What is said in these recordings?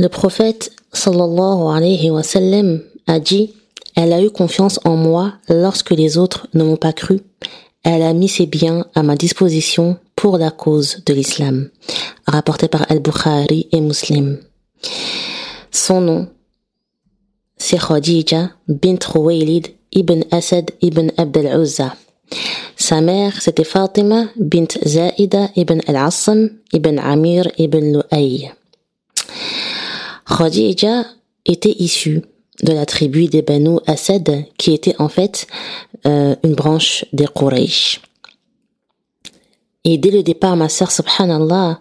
Le prophète sallallahu alayhi wa sallam a dit Elle a eu confiance en moi lorsque les autres ne m'ont pas cru. Elle a mis ses biens à ma disposition pour la cause de l'islam. Rapporté par Al-Bukhari et Muslim. Son nom, c'est Khadija bint Khuwaylid ibn Asad ibn Abd al-Uzza. Sa mère, c'était Fatima bint Zaida ibn al-Assam ibn Amir ibn Lu'ay. Khadija était issue de la tribu des Banu Asad, qui était en fait euh, une branche des Quraysh. Et dès le départ, ma sœur, subhanallah,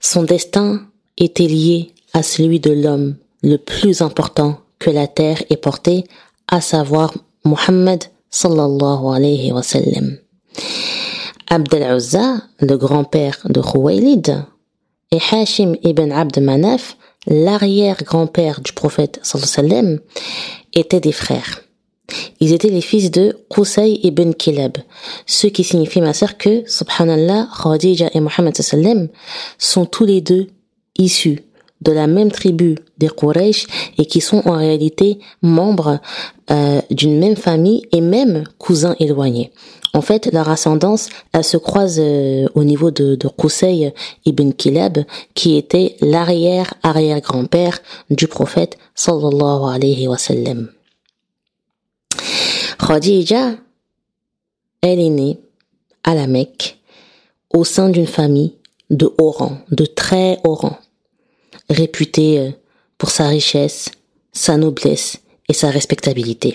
son destin était lié à celui de l'homme le plus important que la terre ait porté, à savoir Muhammad sallallahu alayhi wa sallam. Abd al-Uzza, le grand-père de Khuwaylid, et Hashim ibn Abd Manaf, l'arrière-grand-père du prophète sallam, étaient des frères. Ils étaient les fils de Qusay ibn Kilab, ce qui signifie, ma sœur, que, subhanallah, Khadija et Mohammed sallam sont tous les deux issus de la même tribu des Quraysh et qui sont en réalité membres euh, d'une même famille et même cousins éloignés. En fait, leur ascendance, elle se croise euh, au niveau de, de ibn Kilab, qui était l'arrière-arrière-grand-père du prophète sallallahu alayhi wa sallam. Khadija, elle est née à la Mecque, au sein d'une famille de haut rang, de très haut rang, réputée euh, pour sa richesse, sa noblesse et sa respectabilité.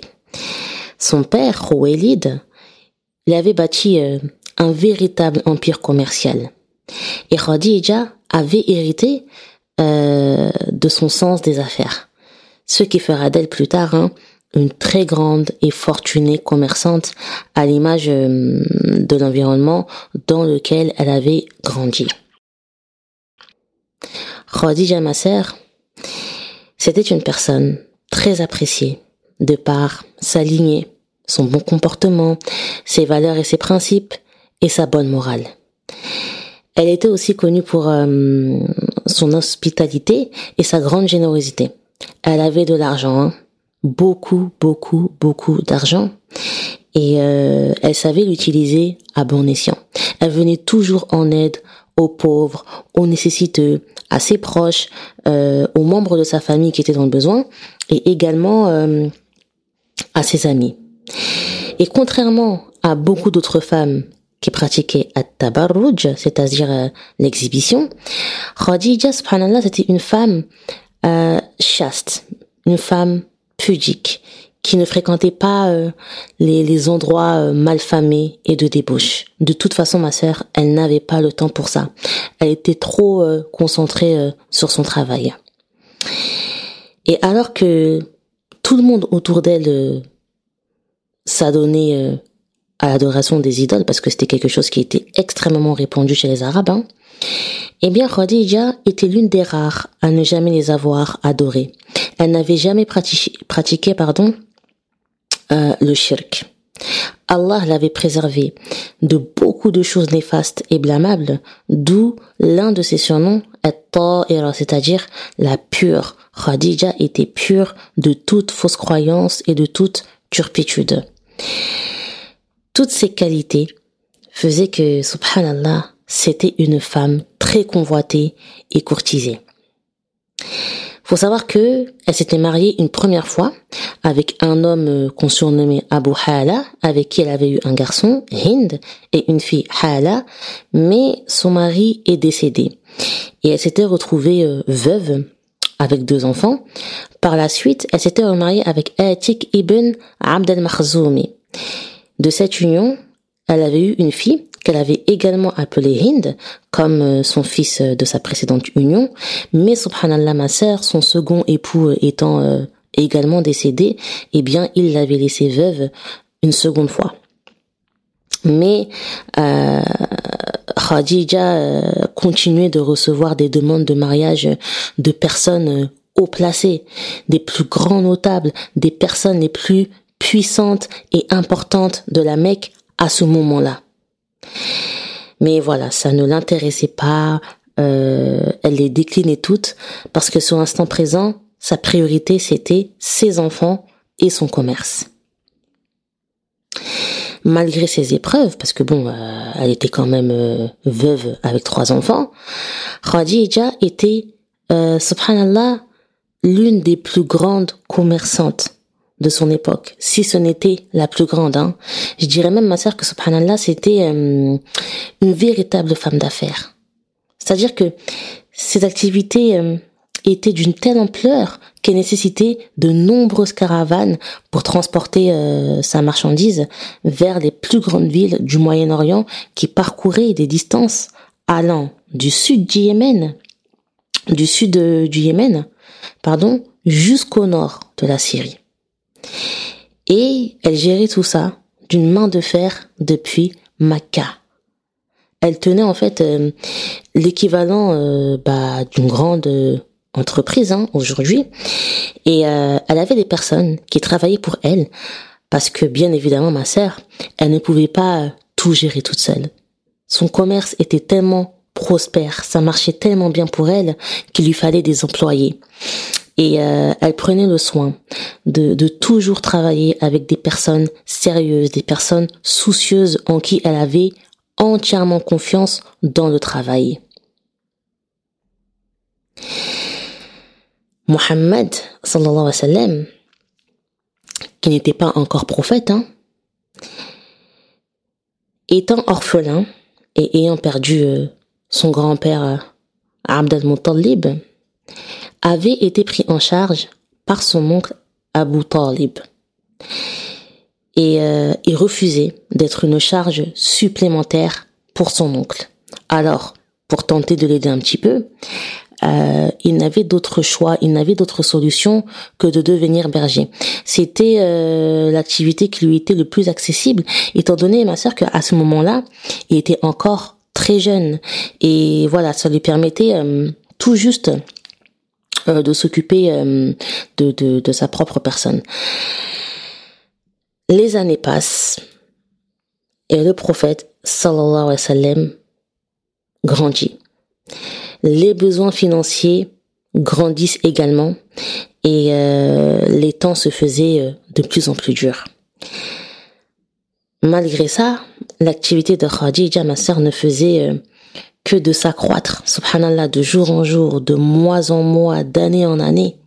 Son père, Khuwaylid, il avait bâti euh, un véritable empire commercial. Et Khadija avait hérité euh, de son sens des affaires, ce qui fera d'elle plus tard hein, une très grande et fortunée commerçante à l'image de l'environnement dans lequel elle avait grandi. Khadija, ma sœur, c'était une personne très appréciée de par sa lignée, son bon comportement, ses valeurs et ses principes et sa bonne morale. Elle était aussi connue pour euh, son hospitalité et sa grande générosité. Elle avait de l'argent, hein. beaucoup, beaucoup, beaucoup d'argent. Et euh, elle savait l'utiliser à bon escient. Elle venait toujours en aide aux pauvres, aux nécessiteux, à ses proches, euh, aux membres de sa famille qui étaient dans le besoin, et également à ses amis. Et contrairement à beaucoup d'autres femmes qui pratiquaient at-tabarruj, c'est-à-dire euh, l'exhibition, Khadija, subhanallah, c'était une femme euh, chaste, une femme pudique, qui ne fréquentait pas euh, les, les, endroits euh, malfamés et de débauche. De toute façon, ma sœur, elle n'avait pas le temps pour ça. Elle était trop concentrée sur son travail. Et alors que tout le monde autour d'elle s'adonner euh, à l'adoration des idoles parce que c'était quelque chose qui était extrêmement répandu chez les Arabes. Hein. Eh bien, Khadija était l'une des rares à ne jamais les avoir adorés. Elle n'avait jamais pratiqué, pratiqué pardon, euh, le shirk. Allah l'avait préservé de beaucoup de choses néfastes et blâmables, d'où l'un de ses surnoms est c'est-à-dire la pure. Khadija était pure de toute fausse croyance et de toute turpitude. Toutes ces qualités faisaient que, subhanallah, c'était une femme très convoitée et courtisée. Faut savoir que elle s'était mariée une première fois avec un homme qu'on surnommait Abu Hala, avec qui elle avait eu un garçon, Hind, et une fille, Hala, mais son mari est décédé. Et elle s'était retrouvée euh, veuve avec deux enfants. Par la suite, elle s'était remariée avec Atik ibn Abd al-Makhzoumi. De cette union, elle avait eu une fille qu'elle avait également appelée Hind, comme euh, son fils de sa précédente union. Mais subhanallah, ma sœur, son second époux étant euh, également décédé, eh bien, il l'avait laissée veuve une seconde fois. Mais euh, Khadija euh, continuait de recevoir des demandes de mariage de personnes haut placées, des plus grands notables, des personnes les plus puissante et importante de la Mecque à ce moment-là. Mais voilà, ça ne l'intéressait pas euh, elle les déclinait toutes parce que sur l'instant présent, sa priorité c'était ses enfants et son commerce. Malgré ses épreuves, parce que bon, euh, elle était quand même euh, veuve avec trois enfants, Khadija était, subhanallah, l'une des plus grandes commerçantes de son époque, si ce n'était la plus grande. Hein. Je dirais même, ma sœur, que subhanallah, c'était euh, une véritable femme d'affaires. C'est-à-dire que ses activités euh, étaient d'une telle ampleur qu'elle nécessitait de nombreuses caravanes pour transporter euh, sa marchandise vers les plus grandes villes du Moyen-Orient qui parcouraient des distances allant du sud du Yémen, du sud du Yémen, pardon, jusqu'au nord de la Syrie. Et elle gérait tout ça d'une main de fer depuis Makkah. Elle tenait en fait euh, l'équivalent euh, bah, d'une grande euh, entreprise hein, aujourd'hui. Et elle avait des personnes qui travaillaient pour elle parce que bien évidemment ma sœur, elle ne pouvait pas tout gérer toute seule. Son commerce était tellement prospère, ça marchait tellement bien pour elle qu'il lui fallait des employés. Et euh, elle prenait le soin de, toujours travailler avec des personnes sérieuses, des personnes soucieuses en qui elle avait entièrement confiance dans le travail. Mohammed, sallallahu alayhi wa qui n'était pas encore prophète, hein, étant orphelin et ayant perdu euh, son grand-père euh, Abd al-Muttalib, avait été pris en charge par son oncle Abu Talib et euh, il refusait d'être une charge supplémentaire pour son oncle. Alors, pour tenter de l'aider un petit peu, euh, il n'avait d'autre choix, il n'avait d'autre solution que de devenir berger. C'était euh, l'activité qui lui était le plus accessible, étant donné, ma sœur, qu'à ce moment-là, il était encore très jeune. Et voilà, ça lui permettait euh, tout juste euh, de s'occuper euh, de, sa propre personne. Les années passent et le prophète sallallahu alayhi grandit. Les besoins financiers grandissent également et euh, les temps se faisaient de plus en plus durs. Malgré ça, l'activité de Khadija, ma sœur, ne faisait que de s'accroître, subhanallah, de jour en jour, de mois en mois, d'année en année.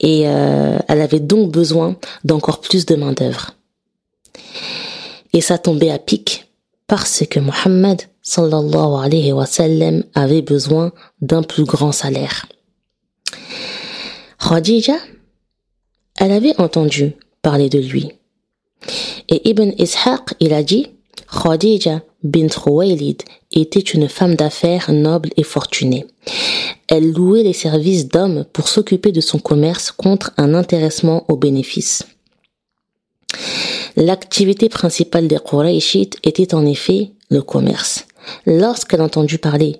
Et euh, elle avait donc besoin d'encore plus de main d'œuvre. Et ça tombait à pic parce que Mohammed sallallahu alayhi wa sallam avait besoin d'un plus grand salaire. Khadija, elle avait entendu parler de lui. Et Ibn Ishaq, il a dit, Khadija bint était une femme d'affaires noble et fortunée. Elle louait les services d'hommes pour s'occuper de son commerce contre un intéressement aux bénéfices. L'activité principale des Qurayshites était en effet le commerce. Lorsqu'elle entendit parler,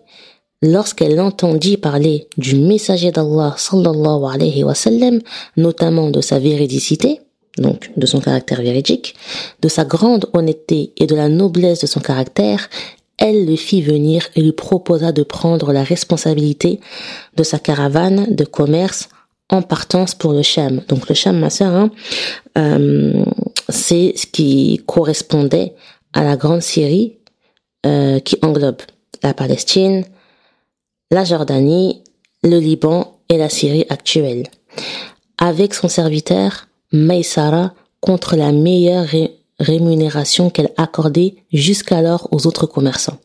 lorsqu'elle entendit parler du messager d'Allah sallallahu alayhi wa sallam, notamment de sa véridicité, donc de son caractère véridique, de sa grande honnêteté et de la noblesse de son caractère, elle le fit venir et lui proposa de prendre la responsabilité de sa caravane de commerce en partance pour le Cham. Donc le Cham, ma sœur, hein, euh, c'est ce qui correspondait à la grande Syrie euh, qui englobe la Palestine, la Jordanie, le Liban et la Syrie actuelle. Avec son serviteur Maïsara contre la meilleure rémunération qu'elle accordait jusqu'alors aux autres commerçants.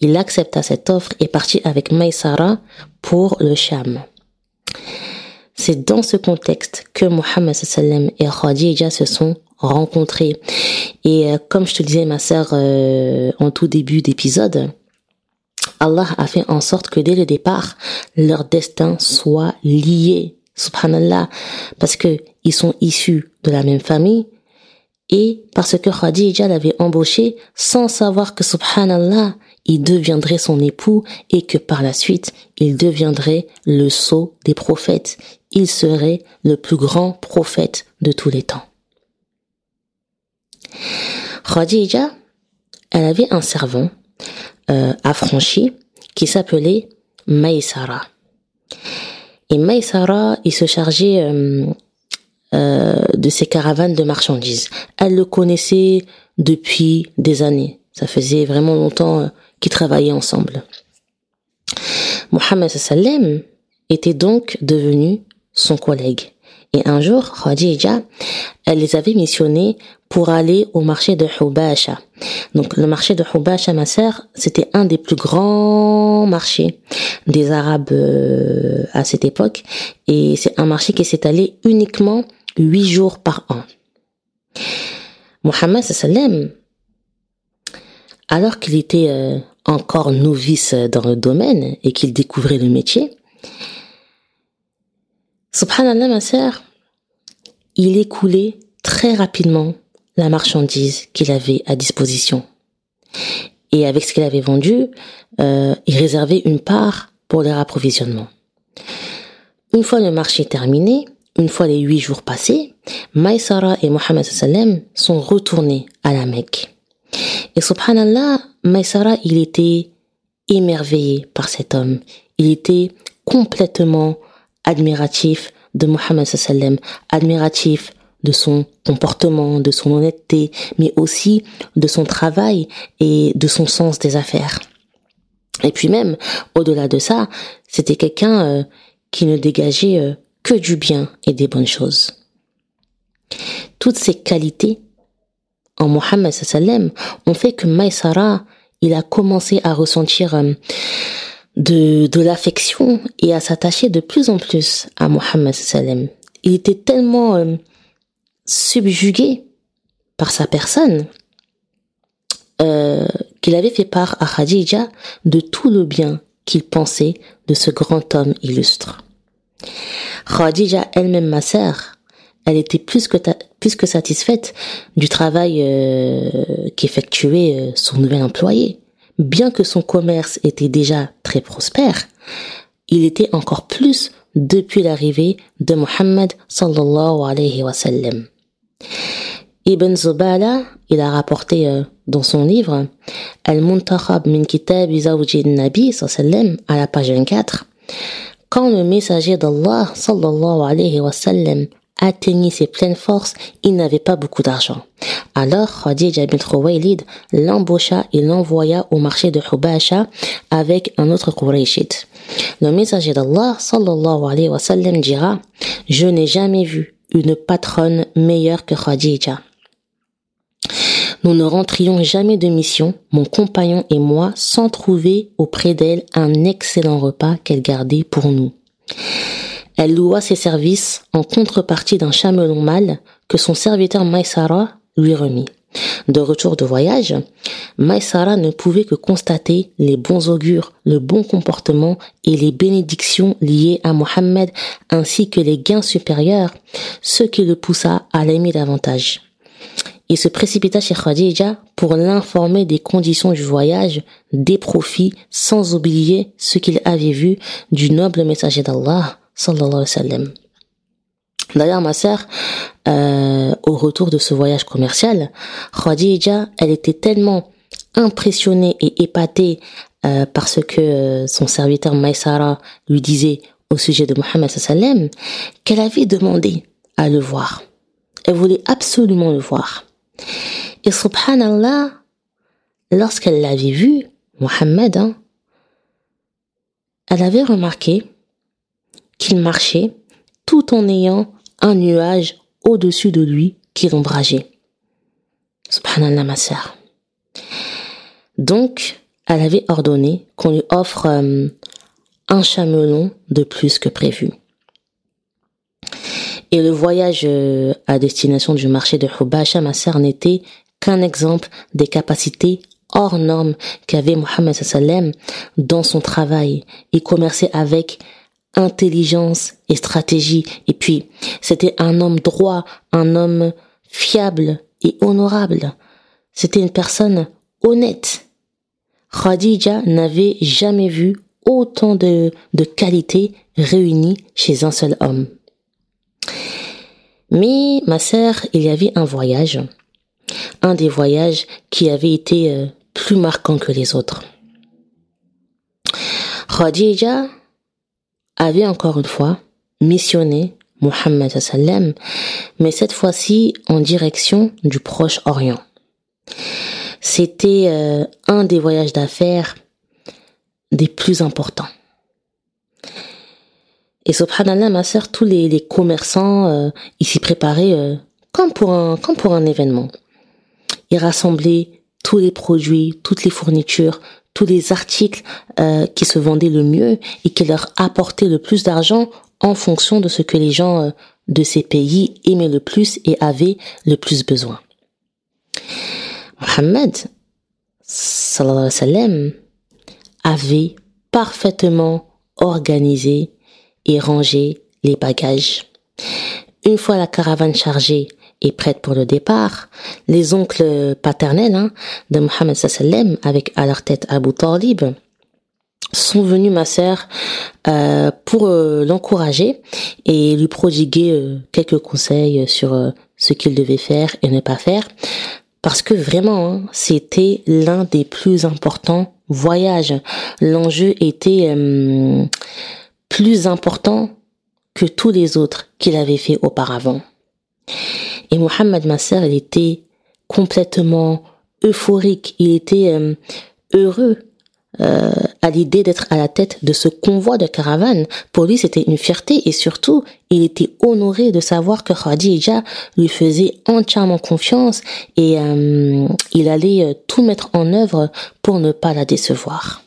Il accepta cette offre et partit avec Maïsara pour le Sham. C'est dans ce contexte que Mohammed sallam et Khadija se sont rencontrés. Et euh, comme je te disais, ma sœur, euh, en tout début d'épisode, Allah a fait en sorte que dès le départ, leur destin soit lié. Subhanallah. Parce que ils sont issus de la même famille, et parce que Khadija l'avait embauché sans savoir que subhanallah, il deviendrait son époux et que par la suite, il deviendrait le sceau des prophètes. Il serait le plus grand prophète de tous les temps. Khadija, elle avait un servant euh, affranchi qui s'appelait Maïsara. Et Maïsara, il se chargeait euh, euh, de ses caravanes de marchandises. Elle le connaissait depuis des années. Ça faisait vraiment longtemps euh, qu'ils travaillaient ensemble. Mohammed sallam était donc devenu son collègue. Et un jour, Khadija, elle les avait missionnés pour aller au marché de Hubasha. Donc le marché de Hubasha, ma sœur, c'était un des plus grands marchés des Arabes euh, à cette époque. Et c'est un marché qui s'est allé uniquement huit jours par an. Mohammed sallam, alors qu'il était euh, encore novice dans le domaine et qu'il découvrait le métier, subhanallah ma sœur, il écoulait très rapidement la marchandise qu'il avait à disposition. Et avec ce qu'il avait vendu, euh, il réservait une part pour leur approvisionnement. Une fois le marché terminé, une fois les huit jours passés, Maïsara et Mohammed sallam sont retournés à la Mecque. Et subhanallah, Maïsara, il était émerveillé par cet homme. Il était complètement admiratif de Mohammed sallam, admiratif de son comportement, de son honnêteté, mais aussi de son travail et de son sens des affaires. Et puis même, au-delà de ça, c'était quelqu'un euh, qui ne dégageait euh, que du bien et des bonnes choses. Toutes ces qualités en Mohammed sallam ont fait que Maïsara, il a commencé à ressentir euh, de, de l'affection et à s'attacher de plus en plus à Mohammed sallam. Il était tellement subjugué par sa personne euh, qu'il avait fait part à Khadija de tout le bien qu'il pensait de ce grand homme illustre. Khadija elle-même ma sœur, elle était plus que, plus que satisfaite du travail euh, qu'effectuait euh, son nouvel employé. Bien que son commerce était déjà très prospère, il était encore plus depuis l'arrivée de Muhammad sallallahu alayhi wa sallam. Ibn Zubala, il a rapporté euh, dans son livre Al-Muntakhab min Kitab Nabi sallam à la page 24 quand le messager d'Allah sallallahu alayhi wa sallam atteignit ses pleines forces, il n'avait pas beaucoup d'argent. Alors Khadija bin Khuwaylid l'embaucha et l'envoya au marché de Hubasha avec un autre Qurayshite. Le messager d'Allah sallallahu alayhi wa sallam dira Je n'ai jamais vu une patronne meilleure que Khadija. Nous ne rentrions jamais de mission, mon compagnon et moi, sans trouver auprès d'elle un excellent repas qu'elle gardait pour nous. Elle loua ses services en contrepartie d'un chamelon mâle que son serviteur Maïsara lui remit. De retour de voyage, Maïsara ne pouvait que constater les bons augures, le bon comportement et les bénédictions liées à Mohammed ainsi que les gains supérieurs, ce qui le poussa à l'aimer davantage. Il se précipita chez Khadija pour l'informer des conditions du voyage, des profits, sans oublier ce qu'il avait vu du noble messager d'Allah, sallallahu alayhi wa sallam. D'ailleurs, ma sœur, euh, au retour de ce voyage commercial, Khadija, elle était tellement impressionnée et épatée euh, par ce que euh, son serviteur Maïsara lui disait au sujet de Mohammed sallam qu'elle avait demandé à le voir. Elle voulait absolument le voir. Et subhanallah, lorsqu'elle l'avait vu, Mohammed, hein, elle avait remarqué qu'il marchait tout en ayant un nuage au-dessus de lui qui l'ombrageait. Subhanallah, ma sœur. Donc, elle avait ordonné qu'on lui offre euh, un chamelon de plus que prévu. Et le voyage euh, à destination du marché de Hubasha, ma sœur, n'était qu'un exemple des capacités hors normes qu'avait Mohammed sallam dans son travail. Il commerçait avec intelligence et stratégie. Et puis, c'était un homme droit, un homme fiable et honorable. C'était une personne honnête. Khadija n'avait jamais vu autant de, de qualités réunies chez un seul homme. Mais ma sœur, il y avait un voyage, un des voyages qui avait été euh, plus marquant que les autres. Khadija avait encore une fois missionné Mohammed sallam, mais cette fois-ci en direction du Proche-Orient. C'était euh, un des voyages d'affaires des plus importants. Et subhanallah, ma sœur, tous les, les commerçants, euh, ils s'y préparaient euh, comme pour un comme pour un événement. Ils rassemblaient tous les produits, toutes les fournitures, tous les articles euh, qui se vendaient le mieux et qui leur apportaient le plus d'argent en fonction de ce que les gens euh, de ces pays aimaient le plus et avaient le plus besoin. Mohammed sallallahu alayhi wa avait parfaitement organisé et rangé les bagages. Une fois la caravane chargée prête pour le départ, les oncles paternels hein, de Mohammed sallam avec à leur tête Abu Talib sont venus ma sœur euh, pour euh, l'encourager et lui prodiguer euh, quelques conseils sur ce qu'il devait faire et ne pas faire. Parce que vraiment hein, c'était l'un des plus importants voyages. L'enjeu était plus important que tous les autres qu'il avait fait auparavant et Mohamed ma sœur il était complètement euphorique il était heureux euh, à l'idée d'être à la tête de ce convoi de caravane. Pour lui, c'était une fierté et surtout, il était honoré de savoir que Khadija lui faisait entièrement confiance et euh, il allait euh, tout mettre en œuvre pour ne pas la décevoir.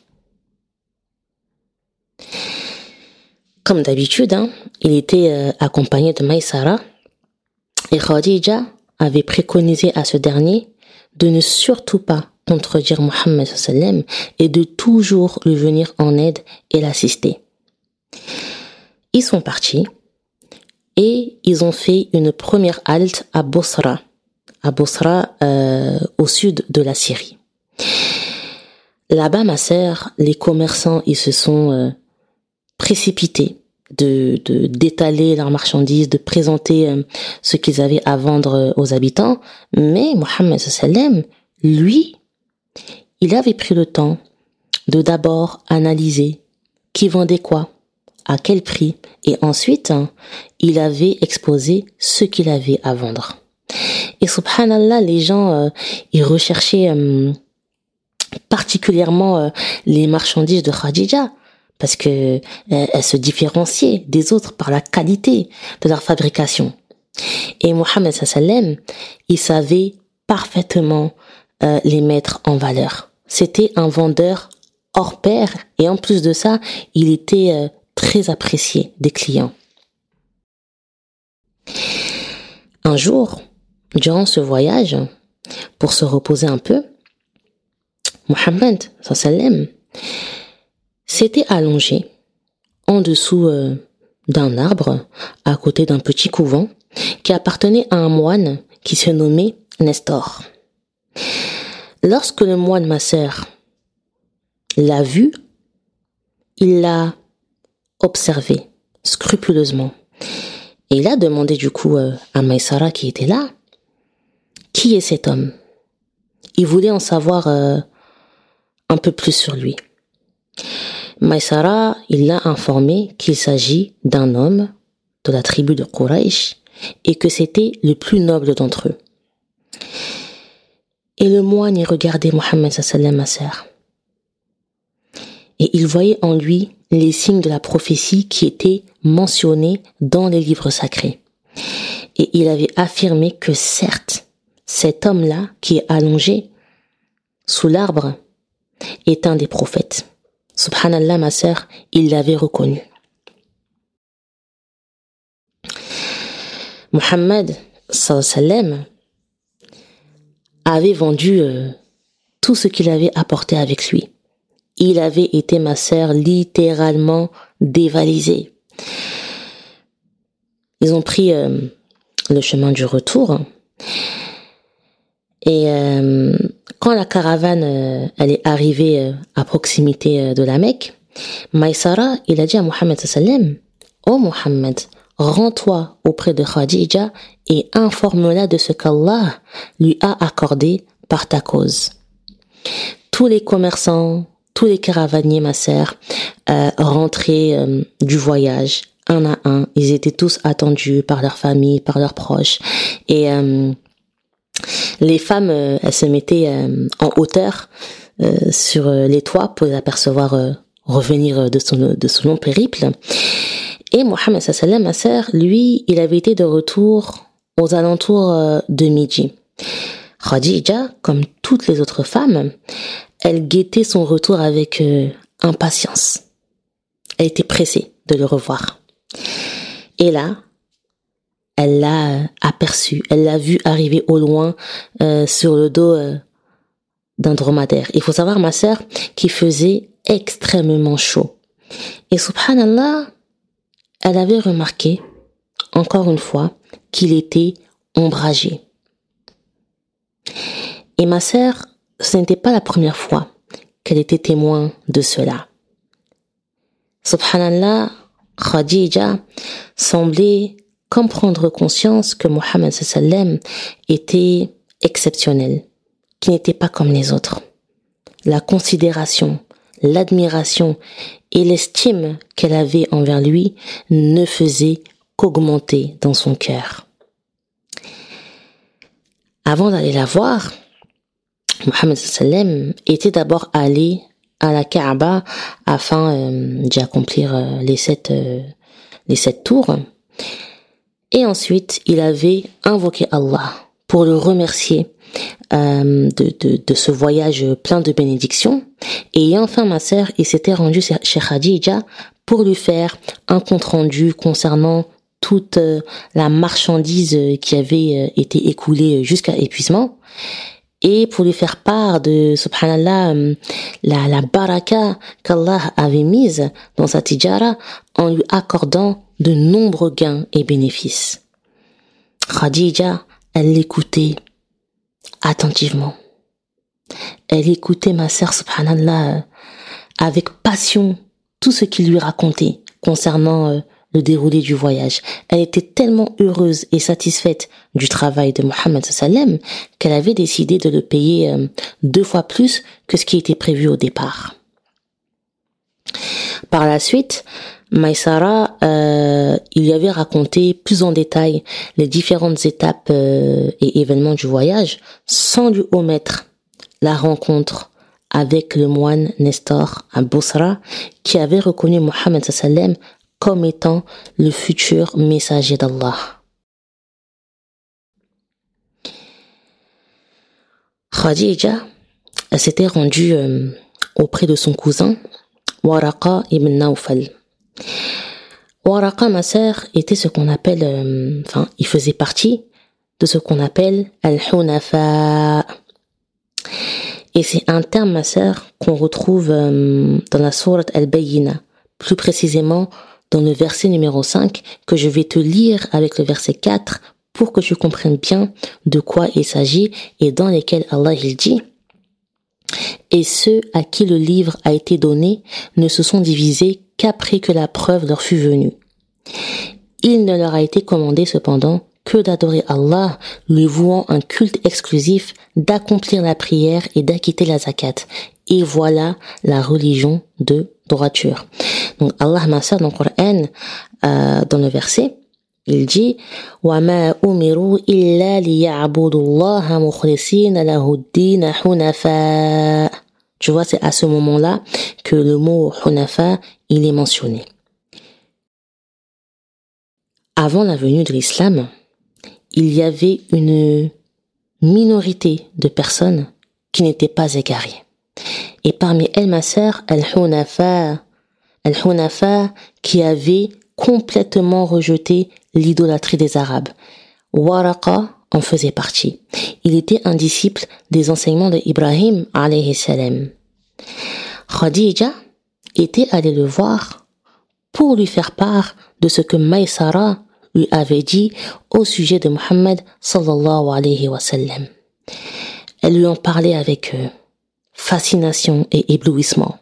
Comme d'habitude, hein, il était accompagné de Maïsara et Khadija avait préconisé à ce dernier de ne surtout pas contredire Mohammed et de toujours lui venir en aide et l'assister. Ils sont partis et ils ont fait une première halte à Bosra, à Bosra euh, au sud de la Syrie. Là-bas, ma sœur, les commerçants, ils se sont euh, précipités de d'étaler leurs marchandises, de présenter euh, ce qu'ils avaient à vendre aux habitants, mais Mohammed sallam, lui, il avait pris le temps de d'abord analyser qui vendait quoi, à quel prix, et ensuite, hein, il avait exposé ce qu'il avait à vendre. Et subhanallah, les gens, euh, ils recherchaient euh, particulièrement euh, les marchandises de Khadija, parce que elles se différenciaient des autres par la qualité de leur fabrication. Et Mohammed sallam, il savait parfaitement les mettre en valeur c'était un vendeur hors pair et en plus de ça, il était euh, très apprécié des clients. Un jour, durant ce voyage, pour se reposer un peu, Mohammed sallam s'était allongé en dessous euh, d'un arbre à côté d'un petit couvent qui appartenait à un moine qui se nommait Nestor. Lorsque le moine ma sœur l'a vu, il l'a observé scrupuleusement. Et il a demandé du coup euh, à Maïsara qui était là, qui est cet homme? Il voulait en savoir euh, un peu plus sur lui. Maïsara, il l'a informé qu'il s'agit d'un homme de la tribu de Quraysh et que c'était le plus noble d'entre eux. Et le moine regardait Mohammed sallam ma sœur. Et il voyait en lui les signes de la prophétie qui étaient mentionnés dans les livres sacrés. Et il avait affirmé que certes, cet homme-là qui est allongé sous l'arbre est un des prophètes. Subhanallah, ma sœur, il l'avait reconnu. Mohammed avait vendu euh, tout ce qu'il avait apporté avec lui. Il avait été, ma sœur, littéralement dévalisé. Ils ont pris euh, le chemin du retour. Et euh, quand la caravane elle est arrivée à proximité de la Mecque, Maïsara, il a dit à Mohammed sallam, Oh Mohammed, rends-toi auprès de Khadija et informe-la de ce qu'Allah lui a accordé par ta cause. Tous les commerçants, tous les caravaniers, ma sœur, euh, rentraient euh, du voyage un à un. Ils étaient tous attendus par leur famille, par leurs proches. Et euh, les femmes, elles se mettaient en hauteur sur les toits pour les apercevoir revenir de son, de son long périple. Et Mohamed sallam, ma sœur, lui, il avait été de retour aux alentours de midi. Khadija, comme toutes les autres femmes, elle guettait son retour avec euh, impatience. Elle était pressée de le revoir. Et là, elle l'a euh, aperçu, elle l'a vu arriver au loin euh, sur le dos d'un dromadaire. Il faut savoir, ma sœur, qu'il faisait extrêmement chaud. Et subhanallah, elle avait remarqué, encore une fois, qu'il était ombragé. Et ma sœur, ce n'était pas la première fois qu'elle était témoin de cela. Subhanallah, Khadija semblait comprendre conscience que Mohammed sallam était exceptionnel, qui n'était pas comme les autres. La considération, l'admiration et l'estime qu'elle avait envers lui ne faisaient qu'augmenter dans son cœur. Avant d'aller la voir, Mohammed sallam était d'abord allé à la Kaaba afin euh, d'y accomplir euh, les sept euh, les sept tours. Et ensuite, il avait invoqué Allah pour le remercier de, de, de, ce voyage plein de bénédictions. Et enfin, ma sœur, il s'était rendu chez Khadija pour lui faire un compte rendu concernant toute la marchandise qui avait été écoulée jusqu'à épuisement et pour lui faire part de, subhanallah, euh, la, la baraka qu'Allah avait mise dans sa tijara en lui accordant de nombreux gains et bénéfices. Khadija, elle l'écoutait attentivement. Elle écoutait ma sœur, subhanallah, avec passion tout ce qu'il lui racontait concernant euh, le déroulé du voyage. Elle était tellement heureuse et satisfaite du travail de Mohammed sallam qu'elle avait décidé de le payer euh, deux fois plus que ce qui était prévu au départ. Par la suite, Maïsara, euh, il lui avait raconté plus en détail les différentes étapes euh, et événements du voyage, sans lui omettre la rencontre avec le moine Nestor à Bosra, qui avait reconnu Mohammed sallam comme étant le futur messager d'Allah. Khadija s'était rendue euh, auprès de son cousin Waraqa ibn Nawfal. Waraqa, ma sœur, était ce qu'on appelle, euh, enfin, il faisait partie de ce qu'on appelle Al-Hunafa. Et c'est un terme, ma sœur, qu'on retrouve euh, dans la sourate Al-Bayyina, plus précisément dans le verset numéro 5 que je vais te lire avec le verset 4 pour que tu comprennes bien de quoi il s'agit et dans lesquels Allah il dit et ceux à qui le livre a été donné ne se sont divisés qu'après que la preuve leur fut venue. Il ne leur a été commandé cependant que d'adorer Allah, lui vouant un culte exclusif, d'accomplir la prière et d'acquitter la zakat. Et voilà la religion de droiture. Donc Allah m'a dans le Coran, euh, dans le verset, il dit وَمَا أُمِرُوا إِلَّا لِيَعْبُدُوا اللَّهَ مُخْلِصِينَ لَهُ الدِّينَ حُنَفَاءَ tu vois, c'est à ce moment-là que le mot hunafa, il est mentionné. Avant la venue de l'islam, il y avait une minorité de personnes qui n'étaient pas égarées. Et parmi elles, ma sœur, Al-Hunafa, Al-Hunafa, qui avait complètement rejeté l'idolâtrie des Arabes. En faisait partie. Il était un disciple des enseignements de Ibrahim alayhi salam. Khadija était allée le voir pour lui faire part de ce que Maïsara lui avait dit au sujet de Muhammad sallallahu alayhi wa sallam. Elle lui en parlait avec eux fascination et éblouissement.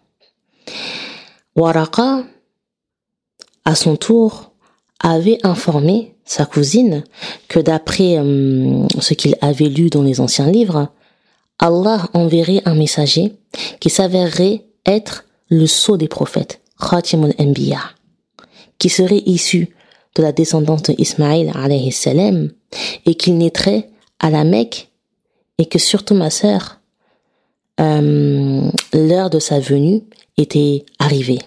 Waraka, à son tour, avait informé sa cousine que d'après euh, ce qu'il avait lu dans les anciens livres, Allah enverrait un messager qui s'avérerait être le sceau des prophètes, Khatimul Anbiya, qui serait issu de la descendance d'Ismaïl alayhi salam et qu'il naîtrait à la Mecque et que surtout ma sœur, euh, l'heure de sa venue était arrivée.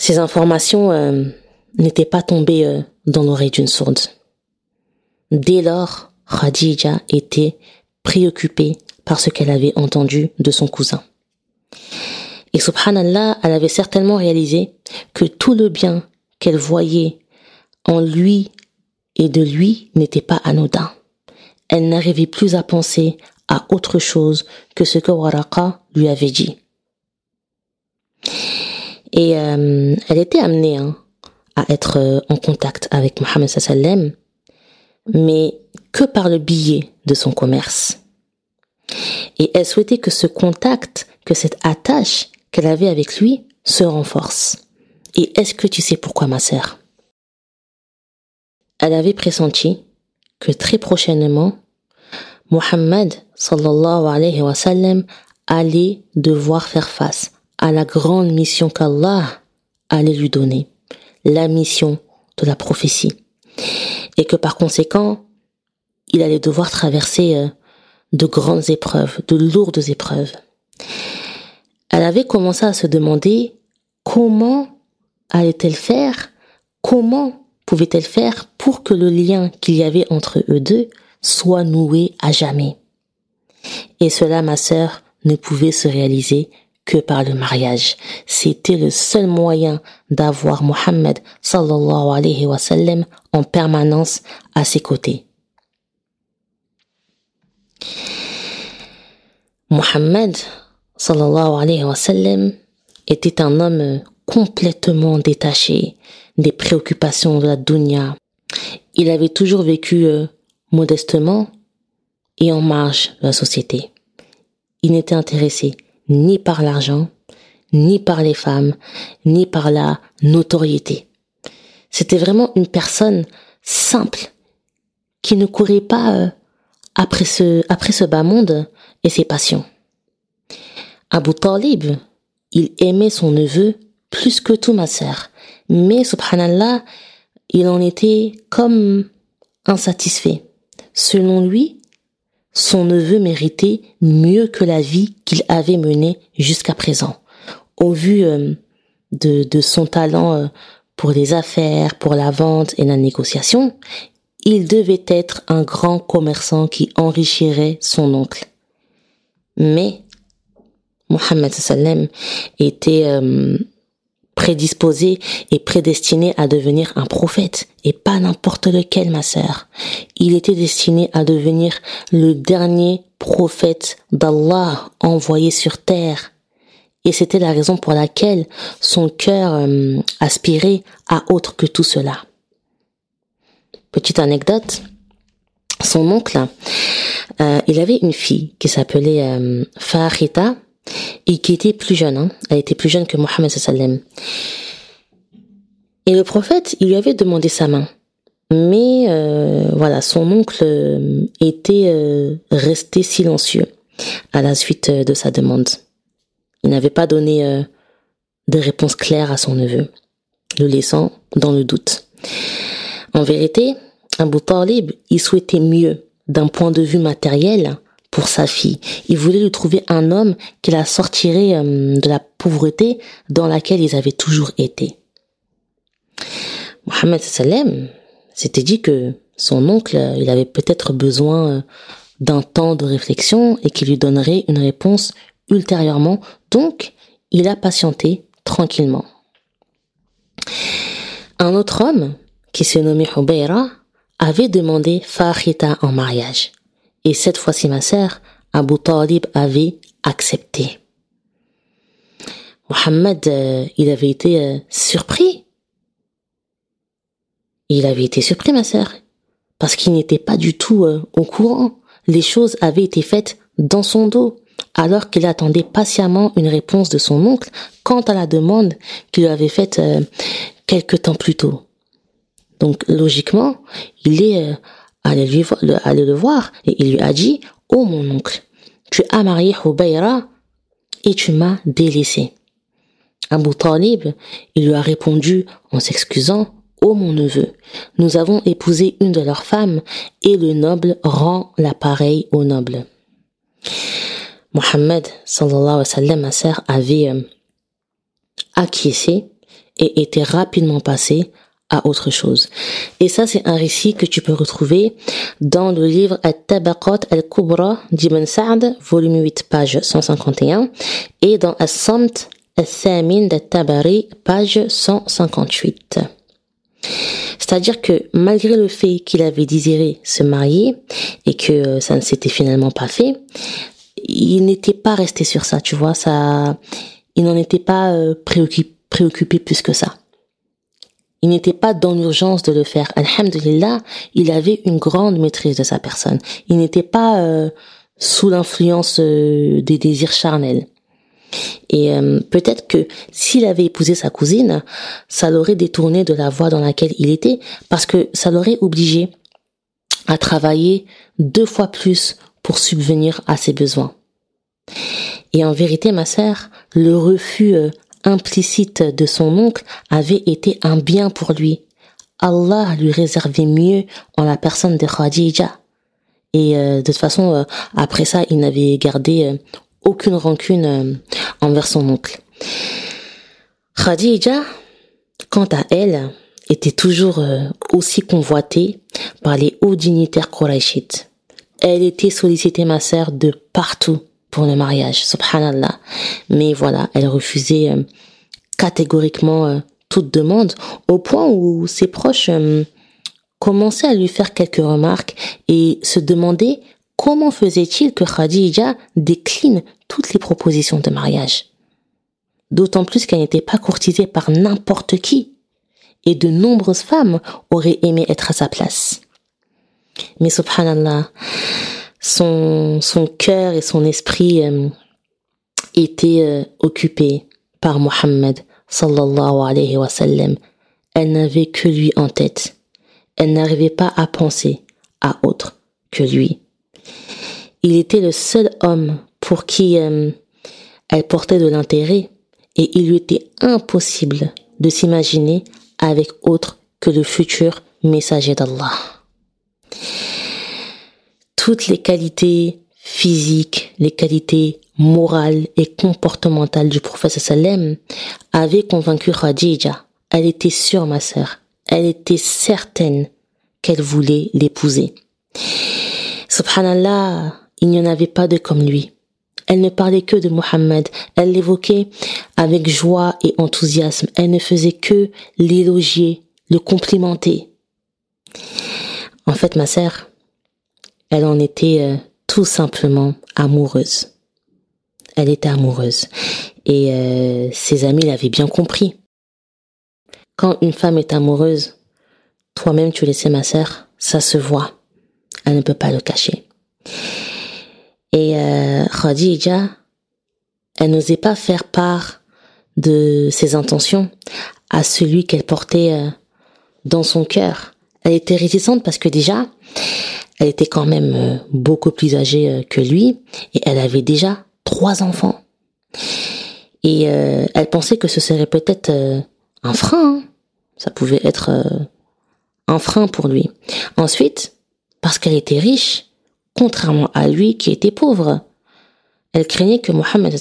Ces informations euh, n'étaient pas tombées euh, dans l'oreille d'une sourde. Dès lors, Khadija était préoccupée par ce qu'elle avait entendu de son cousin. Et subhanallah, elle avait certainement réalisé que tout le bien qu'elle voyait en lui et de lui n'était pas anodin. Elle n'arrivait plus à penser à autre chose que ce que Waraka lui avait dit. Et euh, elle était amenée hein, à être euh, en contact avec Mohammed sallam, mais que par le billet de son commerce. Et elle souhaitait que ce contact, que cette attache qu'elle avait avec lui se renforce. Et est-ce que tu sais pourquoi, ma sœur? Elle avait pressenti que très prochainement, Mohammed sallallahu alayhi wa sallam allait devoir faire face à la grande mission qu'Allah allait lui donner, la mission de la prophétie. Et que par conséquent, il allait devoir traverser euh, de grandes épreuves, de lourdes épreuves. Elle avait commencé à se demander comment allait-elle faire, comment pouvait-elle faire pour que le lien qu'il y avait entre eux deux soit noué à jamais. Et cela, ma sœur, ne pouvait se réaliser que par le mariage. C'était le seul moyen d'avoir Mohammed sallallahu alayhi wa sallam en permanence à ses côtés. Mohammed sallallahu alayhi wa sallam était un homme complètement détaché des préoccupations de la dunya. Il avait toujours vécu euh, modestement et en marge de la société. Il n'était intéressé ni par l'argent, ni par les femmes, ni par la notoriété. C'était vraiment une personne simple qui ne courait pas euh, après ce, après ce bas monde et ses passions. Abu Talib, il aimait son neveu plus que tout ma sœur. Mais subhanallah, il en était comme insatisfait. Selon lui, son neveu méritait mieux que la vie qu'il avait menée jusqu'à présent. Au vu euh, de, son talent euh, pour les affaires, pour la vente et la négociation, il devait être un grand commerçant qui enrichirait son oncle. Mais Mohammed sallam était euh, prédisposé et prédestiné à devenir un prophète et pas n'importe lequel ma sœur. Il était destiné à devenir le dernier prophète d'Allah envoyé sur terre. Et c'était la raison pour laquelle son cœur euh, aspirait à autre que tout cela. Petite anecdote, son oncle, euh, il avait une fille qui s'appelait euh, et qui était plus jeune. Hein. Elle était plus jeune que Mohammed sallam. Et le prophète, il lui avait demandé sa main. Mais euh, voilà, son oncle euh, était euh, resté silencieux à la suite de sa demande. Il n'avait pas donné de réponse claire à son neveu, le laissant dans le doute. En vérité, Abu Talib, il souhaitait mieux d'un point de vue matériel pour sa fille. Il voulait lui trouver un homme qui la sortirait euh, de la pauvreté dans laquelle ils avaient toujours été. Mohammed Salem s'était dit que son oncle, il avait peut-être besoin euh, d'un temps de réflexion et qu'il lui donnerait une réponse ultérieurement. Donc, il a patienté tranquillement. Un autre homme, qui se nommait Hubayra, avait demandé Farita en mariage. Et cette fois-ci, ma sœur, Abu Talib avait accepté. Mohammed, euh, il avait été euh, surpris. Il avait été surpris, ma sœur, parce qu'il n'était pas du tout euh, au courant. Les choses avaient été faites dans son dos, alors qu'il attendait patiemment une réponse de son oncle quant à la demande qu'il avait faite quelque temps plus tôt. Donc, logiquement, il est allait, lui, le, le voir et il lui a dit, oh mon oncle, tu as marié Hubayra et tu m'as délaissé. Abu Talib, il lui a répondu en s'excusant, Ô mon neveu, nous avons épousé une de leurs femmes et le noble rend l'appareil au noble. Mohammed sallallahu alayhi wa sallam, ma sœur, avait euh, acquiescé et était rapidement passé à autre chose. Et ça, c'est un récit que tu peux retrouver dans le livre At-Tabaqat al-Kubra d'Ibn Sa'd, volume 8, page 151, et dans As-Samt al-Thamin tabari page 158. C'est-à-dire que malgré le fait qu'il avait désiré se marier et que euh, ça ne s'était finalement pas fait, il n'était pas resté sur ça, tu vois, ça, il n'en était pas euh, préoccupé, préoccupé plus que ça. Il n'était pas dans l'urgence de le faire. Alhamdulillah, il avait une grande maîtrise de sa personne. Il n'était pas euh, sous l'influence des désirs charnels. Et euh, peut-être que s'il avait épousé sa cousine, ça l'aurait détourné de la voie dans laquelle il était, parce que ça l'aurait obligé à travailler deux fois plus pour subvenir à ses besoins. Et en vérité, ma sœur, le refus euh, implicite de son oncle avait été un bien pour lui. Allah lui réservait mieux en la personne de Khadija. Et euh, de toute façon, après ça, il n'avait gardé aucune rancune euh, envers son oncle. Khadija, quant à elle, était toujours euh, aussi convoitée par les hauts dignitaires Quraishites. Elle était sollicitée, ma sœur, de partout pour le mariage, subhanallah. Mais voilà, elle refusait euh, catégoriquement toute demande, au point où ses proches commençaient à lui faire quelques remarques et se demandaient Comment faisait-il que Khadija décline toutes les propositions de mariage D'autant plus qu'elle n'était pas courtisée par n'importe qui, et de nombreuses femmes auraient aimé être à sa place. Mais subhanallah, son, son cœur et son esprit euh, étaient euh, occupés par Mohammed sallallahu alayhi wa sallam. Elle n'avait que lui en tête. Elle n'arrivait pas à penser à autre que lui. Il était le seul homme pour qui euh, elle portait de l'intérêt et il lui était impossible de s'imaginer avec autre que le futur messager d'Allah. Toutes les qualités physiques, les qualités morales et comportementales du prophète sallam avaient convaincu Khadija. Elle était sûre, ma sœur. Elle était certaine qu'elle voulait l'épouser. Subhanallah, il n'y en avait pas de comme lui. Elle ne parlait que de Mohammed, elle l'évoquait avec joie et enthousiasme, elle ne faisait que l'élogier, le complimenter. En fait, ma sœur, elle en était euh, tout simplement amoureuse. Elle était amoureuse. Et euh, ses amis l'avaient bien compris. Quand une femme est amoureuse, toi-même tu le sais ma sœur, ça se voit. Elle ne peut pas le cacher. Et euh, Khadija, elle n'osait pas faire part de ses intentions à celui qu'elle portait euh, dans son cœur. Elle était réticente parce que déjà, elle était quand même euh, beaucoup plus âgée euh, que lui et elle avait déjà trois enfants. Et elle pensait que ce serait peut-être un frein. Hein. Ça pouvait être un frein pour lui. Ensuite, parce qu'elle était riche, contrairement à lui qui était pauvre. Elle craignait que Mohammed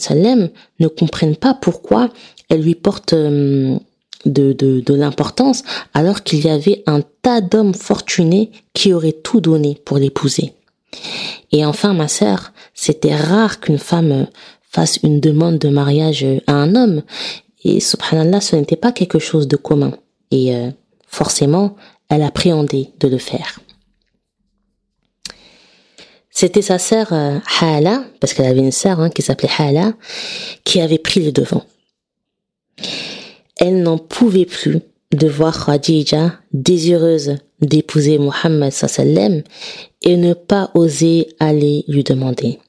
ne comprenne pas pourquoi elle lui porte euh, de, de, de l'importance alors qu'il y avait un tas d'hommes fortunés qui auraient tout donné pour l'épouser. Et enfin, ma sœur, c'était rare qu'une femme fasse une demande de mariage à un homme. Et subhanallah, ce n'était pas quelque chose de commun. Et euh, forcément, elle appréhendait de le faire. C'était sa sœur euh, Hala, parce qu'elle avait une sœur hein, qui s'appelait Hala, qui avait pris le devant. Elle n'en pouvait plus de voir Khadija désireuse d'épouser Mohammed sallam et ne pas oser aller lui demander.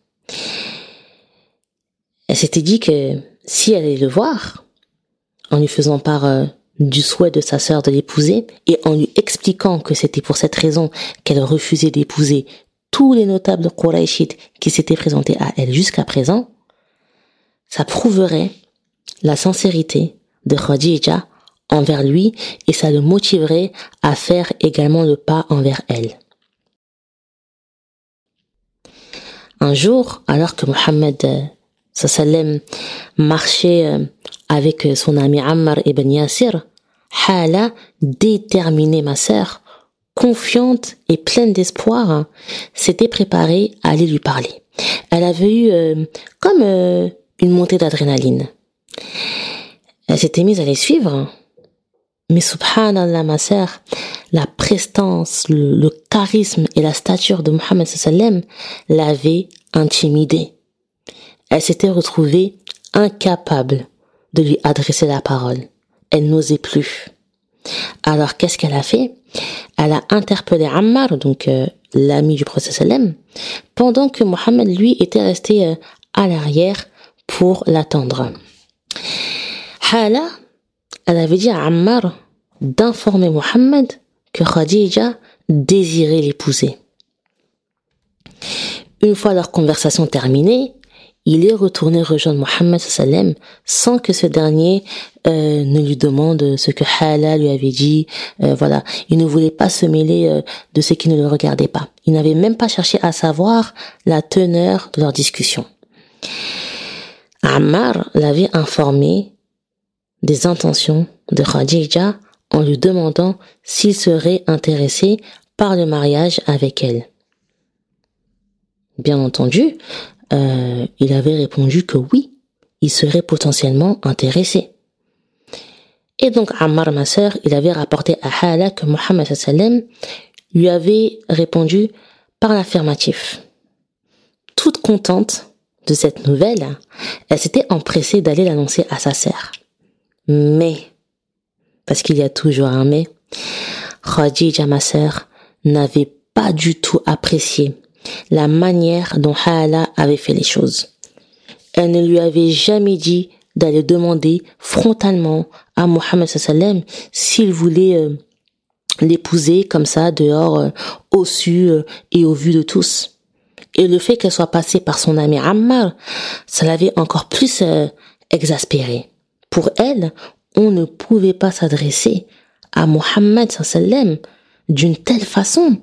Elle s'était dit que si elle allait le voir, en lui faisant part euh, du souhait de sa sœur de l'épouser et en lui expliquant que c'était pour cette raison qu'elle refusait d'épouser tous les notables Quraishites qui s'étaient présentés à elle jusqu'à présent, ça prouverait la sincérité de Khadija envers lui et ça le motiverait à faire également le pas envers elle. Un jour, alors que Mohammed euh, sallam marchait euh, avec son ami Ammar ibn Yasir, Hala, déterminée ma sœur, confiante et pleine d'espoir, s'était préparée à aller lui parler. Elle avait eu euh, comme une montée d'adrénaline. Elle s'était mise à les suivre. Mais subhanallah, ma sœur, la prestance, le, charisme et la stature de Mohammed sallam l'avaient intimidée. Elle s'était retrouvée incapable de lui adresser la parole. Elle n'osait plus. Alors qu'est-ce qu'elle a fait? Elle a interpellé Ammar, donc euh, l'ami du prophète sallam, pendant que Mohammed lui était resté euh, à l'arrière pour l'attendre. Hala, elle avait dit à Ammar d'informer Mohammed que Khadija désirait l'épouser. Une fois leur conversation terminée, il est retourné rejoindre Mohammed sans que ce dernier euh, ne lui demande ce que Hala lui avait dit. Euh, voilà, il ne voulait pas se mêler euh, de ce qui ne le regardait pas. Il n'avait même pas cherché à savoir la teneur de leur discussion. Ammar l'avait informé des intentions de Khadija en lui demandant s'il serait intéressé par le mariage avec elle. Bien entendu, euh, il avait répondu que oui, il serait potentiellement intéressé. Et donc Ammar, ma sœur, il avait rapporté à Hala que Mohammed sallam lui avait répondu par l'affirmatif. Toute contente de cette nouvelle, elle s'était empressée d'aller l'annoncer à sa sœur. Mais, parce qu'il y a toujours un mais, Khadija, ma sœur, n'avait pas du tout apprécié la manière dont Hala avait fait les choses. Elle ne lui avait jamais dit d'aller demander frontalement à Mohammed sallam s'il voulait euh, l'épouser comme ça dehors euh, au su euh, et au vu de tous. Et le fait qu'elle soit passée par son ami Ammar, ça l'avait encore plus exaspérée. Pour elle, on ne pouvait pas s'adresser à Mohammed sallam d'une telle façon.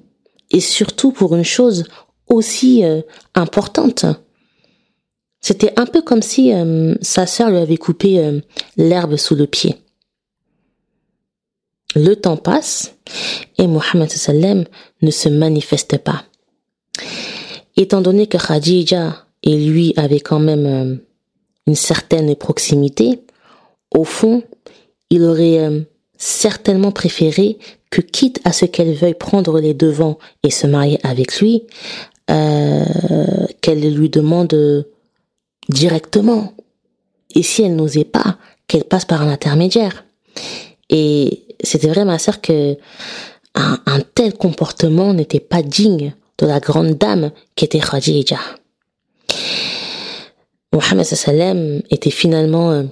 Et surtout pour une chose aussi euh, importante. C'était un peu comme si euh, sa sœur lui avait coupé euh, l'herbe sous le pied. Le temps passe et Mohammed sallam ne se manifeste pas. Étant donné que Khadija et lui avaient quand même une certaine proximité, au fond, il aurait certainement préféré que quitte à ce qu'elle veuille prendre les devants et se marier avec lui, euh, qu'elle lui demande directement. Et si elle n'osait pas, qu'elle passe par un intermédiaire. Et c'était vrai, ma sœur, que un, tel comportement n'était pas digne de la grande dame qui était Khadija. Mohammed était finalement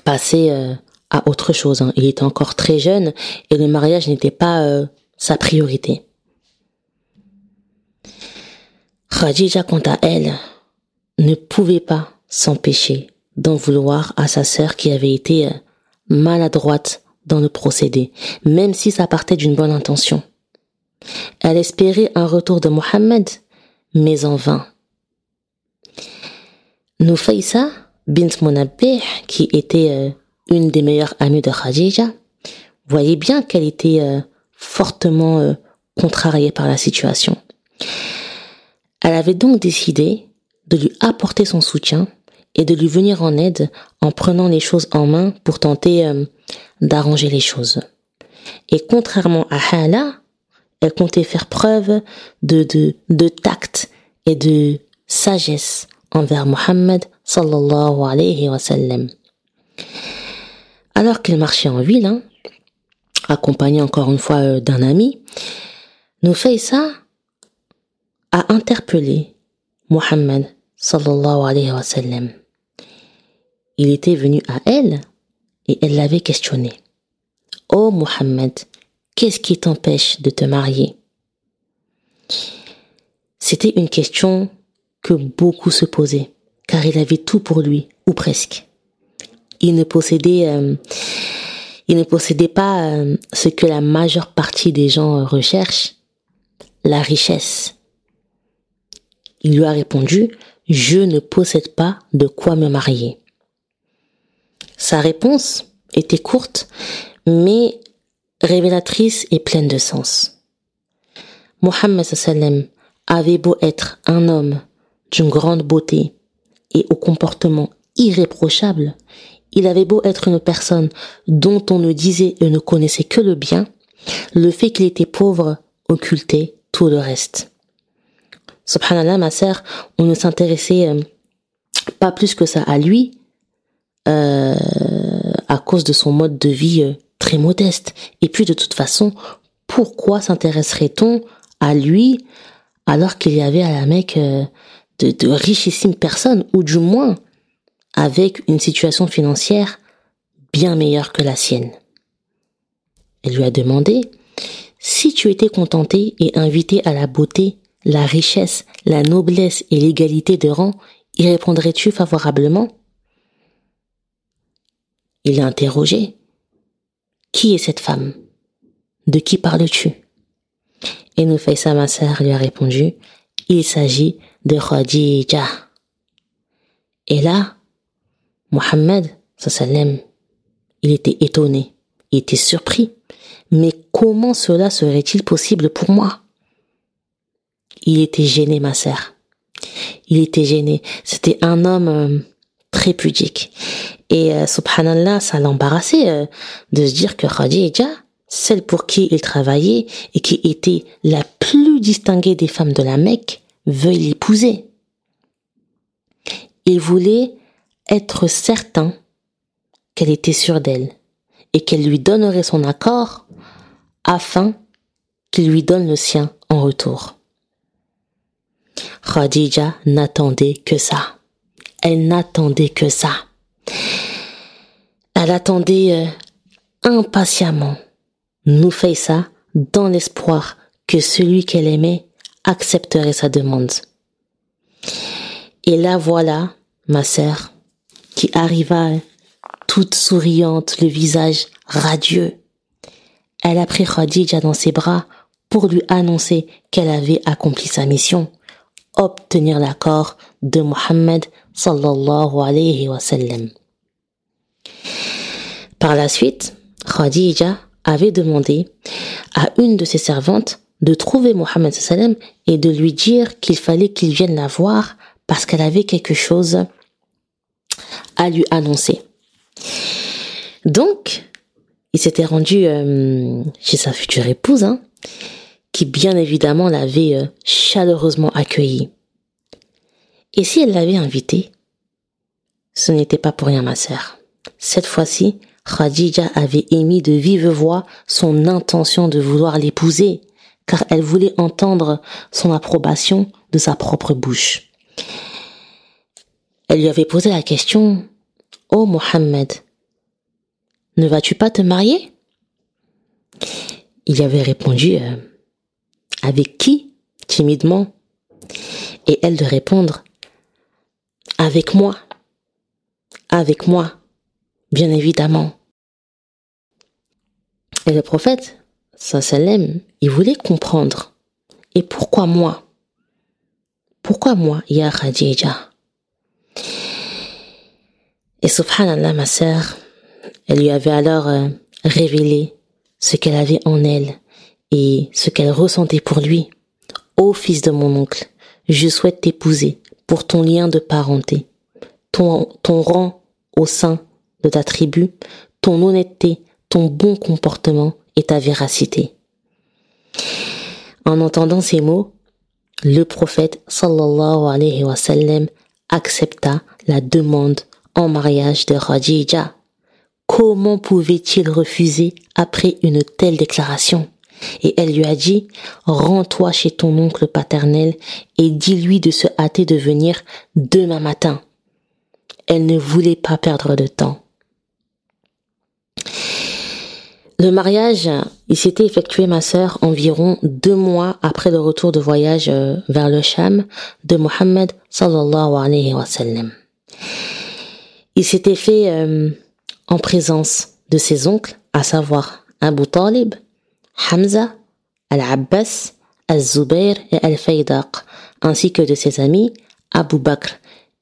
euh, passé euh, à autre chose. Hein. Il était encore très jeune et le mariage n'était pas sa priorité. Khadija, quant à elle, ne pouvait pas s'empêcher d'en vouloir à sa sœur qui avait été euh, maladroite dans le procédé, même si ça partait d'une bonne intention. Elle espérait un retour de Mohammed, mais en vain. Nufaysa bint Monabbih, qui était euh, une des meilleures amies de Khadija, voyait bien qu'elle était euh, fortement contrariée par la situation. Elle avait donc décidé de lui apporter son soutien et de lui venir en aide en prenant les choses en main pour tenter euh, d'arranger les choses. Et contrairement à Hala, elle comptait faire preuve de, de, de tact et de sagesse envers Mohammed sallallahu alayhi wa sallam. Alors qu'elle marchait en ville, hein, accompagnée encore une fois euh, d'un ami, ça a interpellé Mohammed sallallahu alayhi wa sallam. Il était venu à elle et elle l'avait questionné. Oh Mohammed, qu'est-ce qui t'empêche de te marier? C'était une question que beaucoup se posaient, car il avait tout pour lui, ou presque. Il ne possédait, euh, il ne possédait pas euh, ce que la majeure partie des gens recherchent, la richesse. Il lui a répondu, je ne possède pas de quoi me marier. Sa réponse était courte, mais révélatrice et pleine de sens. Mohammed sallam avait beau être un homme d'une grande beauté et au comportement irréprochable, il avait beau être une personne dont on ne disait et ne connaissait que le bien, le fait qu'il était pauvre occultait tout le reste. Subhanallah, ma sœur, on ne s'intéressait euh, pas plus que ça à lui, euh, à cause de son mode de vie euh, très modeste. Et puis de toute façon, pourquoi s'intéresserait-on à lui alors qu'il y avait à la Mecque euh, de, richissimes personnes, ou du moins avec une situation financière bien meilleure que la sienne. Elle lui a demandé, si tu étais contenté et invité à la beauté, la richesse, la noblesse et l'égalité de rang, y répondrais-tu favorablement? Il a interrogé. Qui est cette femme? De qui parles-tu? Et Nufaysa, ma sœur, lui a répondu, il s'agit de Khadija. Et là, Mohammed, sallam, il était étonné, il était surpris. Mais comment cela serait-il possible pour moi? Il était gêné, ma sœur. Il était gêné. C'était un homme euh, très pudique. Et euh, subhanallah, ça l'embarrassait euh, de se dire que Khadija, celle pour qui il travaillait et qui était la plus distinguée des femmes de la Mecque, veuille l'épouser. Il voulait être certain qu'elle était sûre d'elle et qu'elle lui donnerait son accord afin qu'il lui donne le sien en retour. Khadija n'attendait que ça. Elle n'attendait que ça. Elle attendait euh, impatiemment ça dans l'espoir que celui qu'elle aimait accepterait sa demande. Et là voilà, ma sœur, qui arriva toute souriante, le visage radieux. Elle a pris Khadija dans ses bras pour lui annoncer qu'elle avait accompli sa mission, obtenir l'accord de Mohammed sallallahu alayhi wa sallam. Par la suite, Khadija avait demandé à une de ses servantes de trouver Mohammed sallam et de lui dire qu'il fallait qu'il vienne la voir parce qu'elle avait quelque chose à lui annoncer. Donc, il s'était rendu euh, chez sa future épouse, hein, qui bien évidemment l'avait euh, chaleureusement accueilli. Et si elle l'avait invité, ce n'était pas pour rien ma sœur. Cette fois-ci, Khadija avait émis de vive voix son intention de vouloir l'épouser, car elle voulait entendre son approbation de sa propre bouche. Elle lui avait posé la question, Oh Mohammed, ne vas-tu pas te marier? Il avait répondu, euh, Avec qui? timidement. Et elle de répondre, Avec moi. Avec moi bien évidemment. Et le prophète, sallam, il voulait comprendre. Et pourquoi moi? Pourquoi moi, Ya Khadija? Et subhanallah, ma sœur, elle lui avait alors euh, révélé ce qu'elle avait en elle et ce qu'elle ressentait pour lui. Ô fils de mon oncle, je souhaite t'épouser pour ton lien de parenté, ton, ton rang au sein de ta tribu, ton honnêteté, ton bon comportement et ta véracité. En entendant ces mots, le prophète sallallahu alayhi wa sallam accepta la demande en mariage de Khadija. Comment pouvait-il refuser après une telle déclaration? Et elle lui a dit, rends-toi chez ton oncle paternel et dis-lui de se hâter de venir demain matin. Elle ne voulait pas perdre de temps. Le mariage, il s'était effectué, ma sœur, environ deux mois après le retour de voyage euh, vers le Sham de Mohammed sallallahu alayhi wa sallam. Il s'était fait euh, en présence de ses oncles, à savoir Abu Talib, Hamza, Al-Abbas, Al-Zubair et Al-Faydaq, ainsi que de ses amis Abu Bakr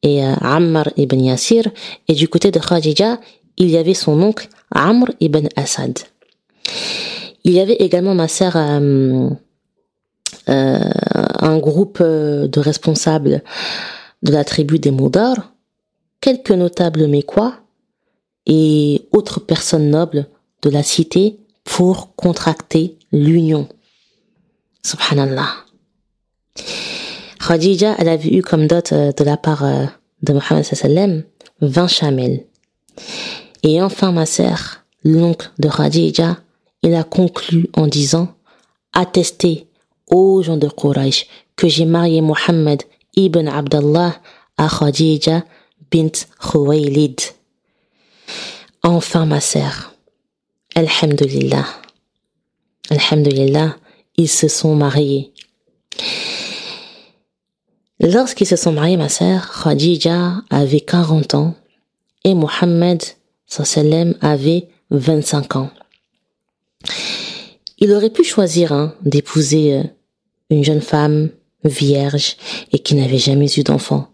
et euh, Ammar ibn Yasir, et du côté de Khadija, il y avait son oncle Amr ibn Asad. Il y avait également ma sœur euh, euh, un groupe de responsables de la tribu des Moudar, quelques notables mécois et autres personnes nobles de la cité pour contracter l'union. Subhanallah. Khadija, elle avait eu comme dot euh, de la part euh, de Mohammed sallam 20 chamels. Et enfin, ma sœur, l'oncle de Khadija, il a conclu en disant, attestez aux gens de Quraysh que j'ai marié Mohammed ibn Abdallah à Khadija bint Khuwaylid. Enfin, ma sœur, Alhamdulillah. Alhamdulillah, ils se sont mariés. Lorsqu'ils se sont mariés, ma sœur, Khadija avait 40 ans et Mohammed avait 25 ans. Il aurait pu choisir hein, d'épouser euh, une jeune femme vierge et qui n'avait jamais eu d'enfant.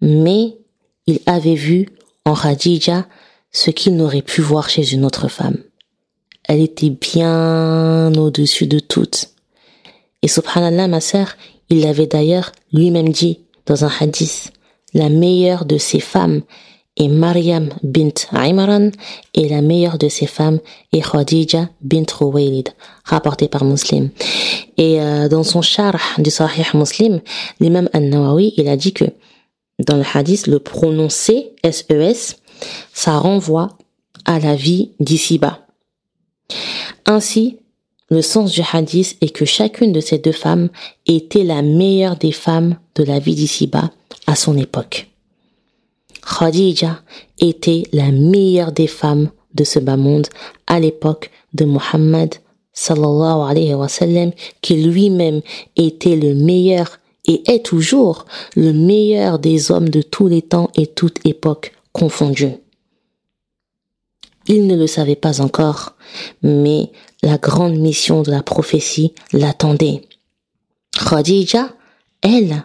Mais il avait vu en Khadija ce qu'il n'aurait pu voir chez une autre femme. Elle était bien au-dessus de toutes. Et subhanallah, ma sœur, il l'avait d'ailleurs lui-même dit dans un hadith. La meilleure de ses femmes est Maryam bint Imran et la meilleure de ses femmes est Khadija bint Ruwaylid, rapporté par Muslim. Et euh, dans son charh du Sahih Muslim, l'imam An-Nawawi, il a dit que dans le hadith, le prononcé SES, e ça renvoie à la vie d'ici-bas. Ainsi, le sens du hadith est que chacune de ces deux femmes était la meilleure des femmes de la vie d'ici-bas à son époque. Khadija était la meilleure des femmes de ce bas monde à l'époque de Muhammad sallallahu qui lui-même était le meilleur et est toujours le meilleur des hommes de tous les temps et toute époque confondus. Il ne le savait pas encore, mais la grande mission de la prophétie l'attendait. Khadija, elle,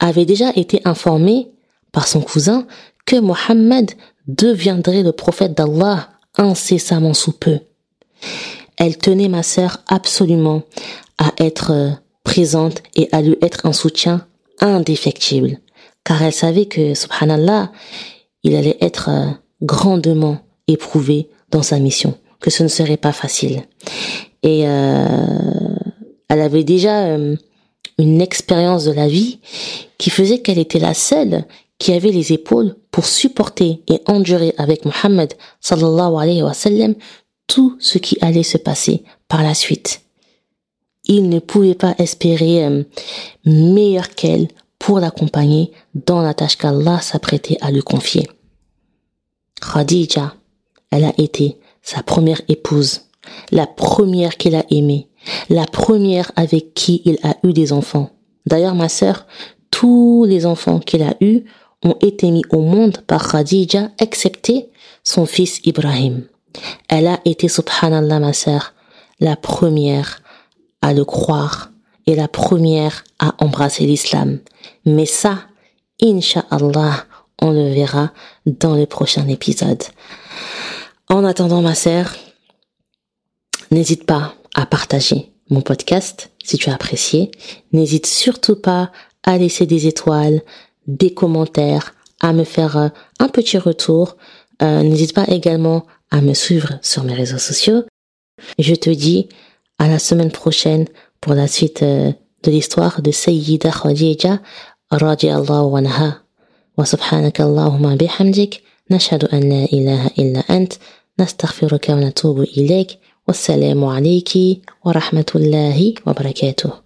avait déjà été informée par son cousin que Mohammed deviendrait le prophète d'Allah incessamment sous peu. Elle tenait ma sœur absolument à être euh, présente et à lui être un soutien indéfectible, car elle savait que, subhanallah, il allait être euh, grandement éprouvé dans sa mission, que ce ne serait pas facile. Et euh, elle avait déjà euh, une expérience de la vie qui faisait qu'elle était la seule qui avait les épaules pour supporter et endurer avec Mohammed sallallahu alayhi wa sallam tout ce qui allait se passer par la suite. Il ne pouvait pas espérer euh, meilleur qu'elle pour l'accompagner dans la tâche qu'Allah s'apprêtait à lui confier. Khadija elle a été sa première épouse, la première qu'il a aimée, la première avec qui il a eu des enfants. D'ailleurs, ma sœur, tous les enfants qu'il a eus ont été mis au monde par Khadija, excepté son fils Ibrahim. Elle a été, subhanallah, ma sœur, la première à le croire et la première à embrasser l'islam. Mais ça, Inch'Allah, on le verra dans le prochain épisode. En attendant, ma sœur, n'hésite pas à partager mon podcast si tu as apprécié. N'hésite surtout pas à laisser des étoiles, des commentaires, à me faire euh, un petit retour. Euh, n'hésite pas également à me suivre sur mes réseaux sociaux. Je te dis à la semaine prochaine pour la suite euh, de l'histoire de Sayyida Khadija radiallahu anha. Wa subhanaka Allahumma bihamdik. نشهد أن لا إله إلا أنت نستغفرك ونتوب إليك والسلام عليك ورحمة الله وبركاته